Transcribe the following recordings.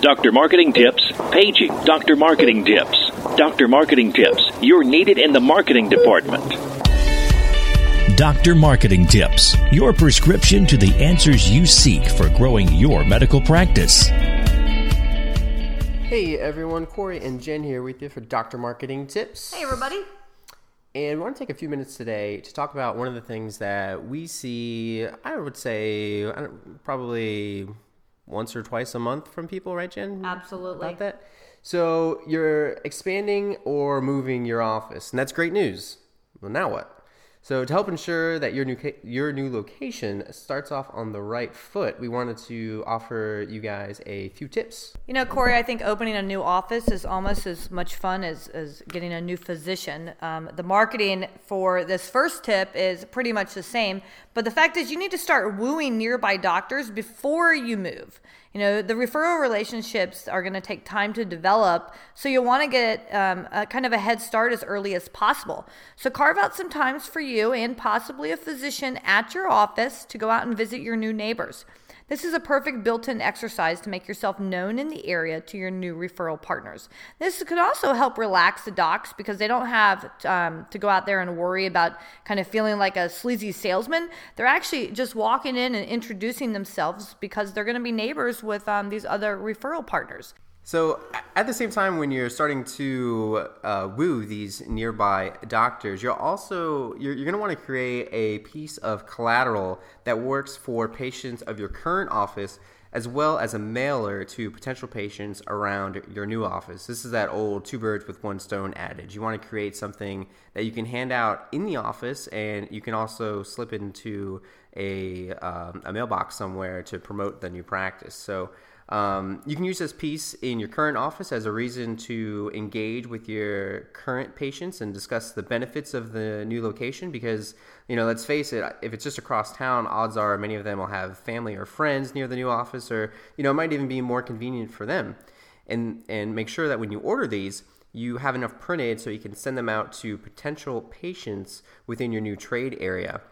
Dr. Marketing Tips, paging Dr. Marketing Tips. Dr. Marketing Tips, you're needed in the marketing department. Dr. Marketing Tips, your prescription to the answers you seek for growing your medical practice. Hey everyone, Corey and Jen here with you for Dr. Marketing Tips. Hey, everybody. And we want to take a few minutes today to talk about one of the things that we see, I would say, I probably once or twice a month from people, right, Jen? Absolutely. About that? So you're expanding or moving your office, and that's great news. Well, now what? So to help ensure that your new your new location starts off on the right foot, we wanted to offer you guys a few tips. You know, Corey, I think opening a new office is almost as much fun as, as getting a new physician. Um, the marketing for this first tip is pretty much the same, but the fact is, you need to start wooing nearby doctors before you move. You know, the referral relationships are going to take time to develop, so you'll want to get um, a kind of a head start as early as possible. So carve out some times for you and possibly a physician at your office to go out and visit your new neighbors. This is a perfect built in exercise to make yourself known in the area to your new referral partners. This could also help relax the docs because they don't have um, to go out there and worry about kind of feeling like a sleazy salesman. They're actually just walking in and introducing themselves because they're going to be neighbors with um, these other referral partners. So at the same time, when you're starting to uh, woo these nearby doctors, you're also you're, you're going to want to create a piece of collateral that works for patients of your current office as well as a mailer to potential patients around your new office. This is that old two birds with one stone adage. You want to create something that you can hand out in the office, and you can also slip into a, um, a mailbox somewhere to promote the new practice. So um, you can use this piece in your current office as a reason to engage with your current patients and discuss the benefits of the new location because, you know, let's face it, if it's just across town, odds are many of them will have family or friends near the new office or, you know, it might even be more convenient for them. And, and make sure that when you order these, you have enough printed so you can send them out to potential patients within your new trade area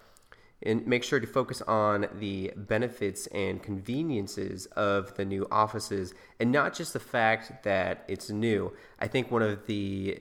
and make sure to focus on the benefits and conveniences of the new offices and not just the fact that it's new. I think one of the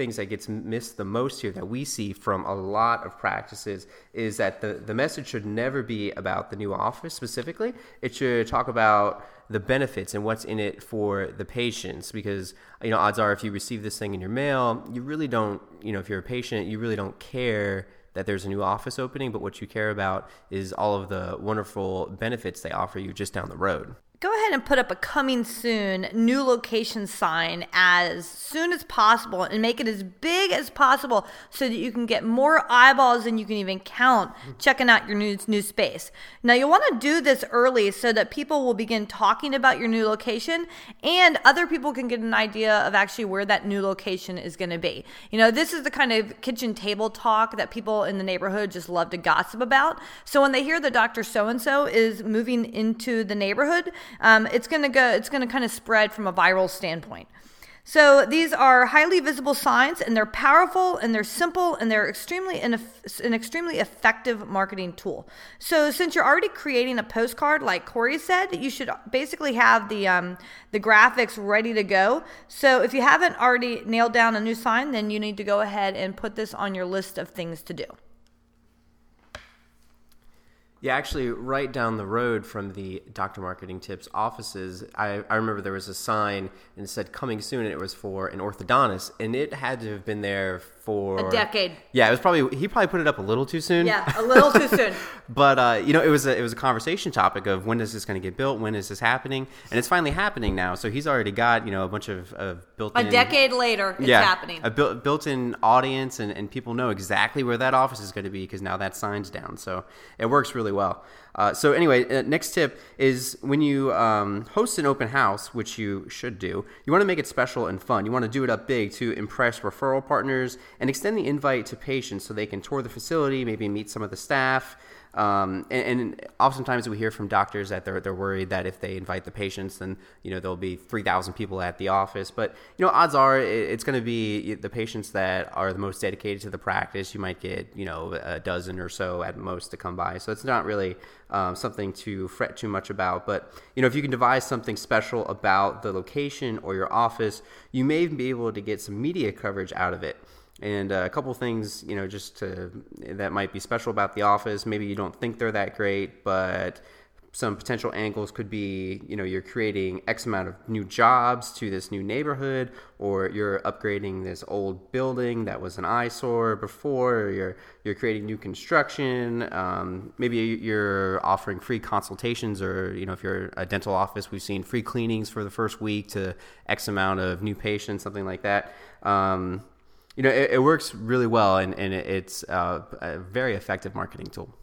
things that gets missed the most here that we see from a lot of practices is that the, the message should never be about the new office specifically. It should talk about the benefits and what's in it for the patients because you know odds are if you receive this thing in your mail you really don't you know if you're a patient you really don't care that there's a new office opening, but what you care about is all of the wonderful benefits they offer you just down the road. Go ahead and put up a coming soon new location sign as soon as possible and make it as big as possible so that you can get more eyeballs than you can even count checking out your new, new space. Now, you'll want to do this early so that people will begin talking about your new location and other people can get an idea of actually where that new location is going to be. You know, this is the kind of kitchen table talk that people in the neighborhood just love to gossip about. So when they hear that Dr. So and so is moving into the neighborhood, um, it's going to go, it's going to kind of spread from a viral standpoint. So these are highly visible signs, and they're powerful, and they're simple, and they're extremely an, an extremely effective marketing tool. So since you're already creating a postcard, like Corey said, you should basically have the um, the graphics ready to go. So if you haven't already nailed down a new sign, then you need to go ahead and put this on your list of things to do. Yeah, actually, right down the road from the Dr. Marketing Tips offices, I, I remember there was a sign and it said coming soon, and it was for an orthodontist, and it had to have been there for A decade. Yeah, it was probably he probably put it up a little too soon. Yeah, a little too soon. but uh, you know, it was a, it was a conversation topic of when is this going to get built? When is this happening? And it's finally happening now. So he's already got you know a bunch of, of built A decade later, it's yeah, happening. A built built-in audience, and, and people know exactly where that office is going to be because now that sign's down. So it works really well. Uh, so anyway, uh, next tip is when you um, host an open house, which you should do, you want to make it special and fun. You want to do it up big to impress referral partners and extend the invite to patients so they can tour the facility, maybe meet some of the staff. Um, and, and, oftentimes we hear from doctors that they're, they're worried that if they invite the patients, then you know there'll be three thousand people at the office. But you know, odds are it's going to be the patients that are the most dedicated to the practice. You might get you know a dozen or so at most to come by. So it's not really um, something to fret too much about. But you know, if you can devise something special about the location or your office, you may be able to get some media coverage out of it. And uh, a couple things, you know, just to, that might be special about the office. Maybe you don't think they're that great, but some potential angles could be, you know, you're creating X amount of new jobs to this new neighborhood, or you're upgrading this old building that was an eyesore before, or you're you're creating new construction. Um, maybe you're offering free consultations, or you know, if you're a dental office, we've seen free cleanings for the first week to X amount of new patients, something like that. Um, you know, it, it, works really well, and, and it's uh, a very effective marketing tool.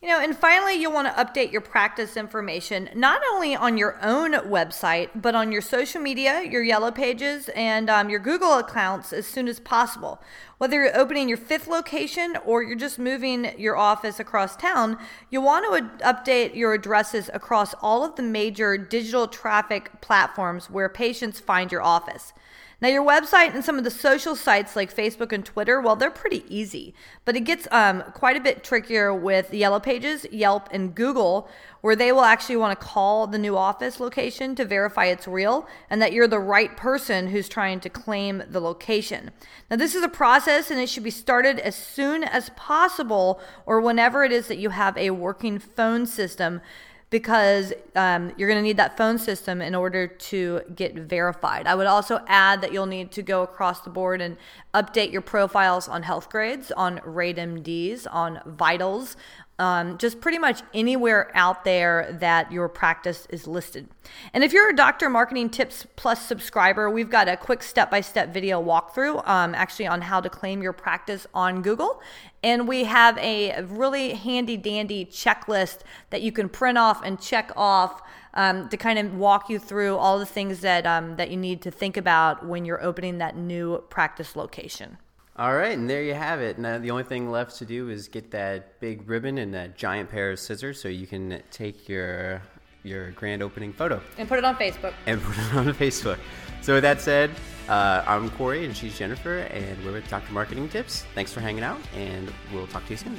You know, and finally, you'll want to update your practice information not only on your own website, but on your social media, your Yellow Pages, and um, your Google accounts as soon as possible. Whether you're opening your fifth location or you're just moving your office across town, you'll want to update your addresses across all of the major digital traffic platforms where patients find your office. Now, your website and some of the social sites like Facebook and Twitter, well, they're pretty easy, but it gets um, quite a bit trickier with Yellow Pages, Yelp, and Google, where they will actually want to call the new office location to verify it's real and that you're the right person who's trying to claim the location. Now, this is a process and it should be started as soon as possible or whenever it is that you have a working phone system because um, you're going to need that phone system in order to get verified. I would also add that you'll need to go across the board and update your profiles on Healthgrades, on RateMDs, on Vitals, um, just pretty much anywhere out there that your practice is listed. And if you're a Doctor Marketing Tips Plus subscriber, we've got a quick step by step video walkthrough um, actually on how to claim your practice on Google. And we have a really handy dandy checklist that you can print off and check off. Um, to kind of walk you through all the things that um, that you need to think about when you're opening that new practice location. All right, and there you have it. Now the only thing left to do is get that big ribbon and that giant pair of scissors, so you can take your your grand opening photo and put it on Facebook. And put it on Facebook. So with that said, uh, I'm Corey and she's Jennifer, and we're with Dr. Marketing Tips. Thanks for hanging out, and we'll talk to you soon.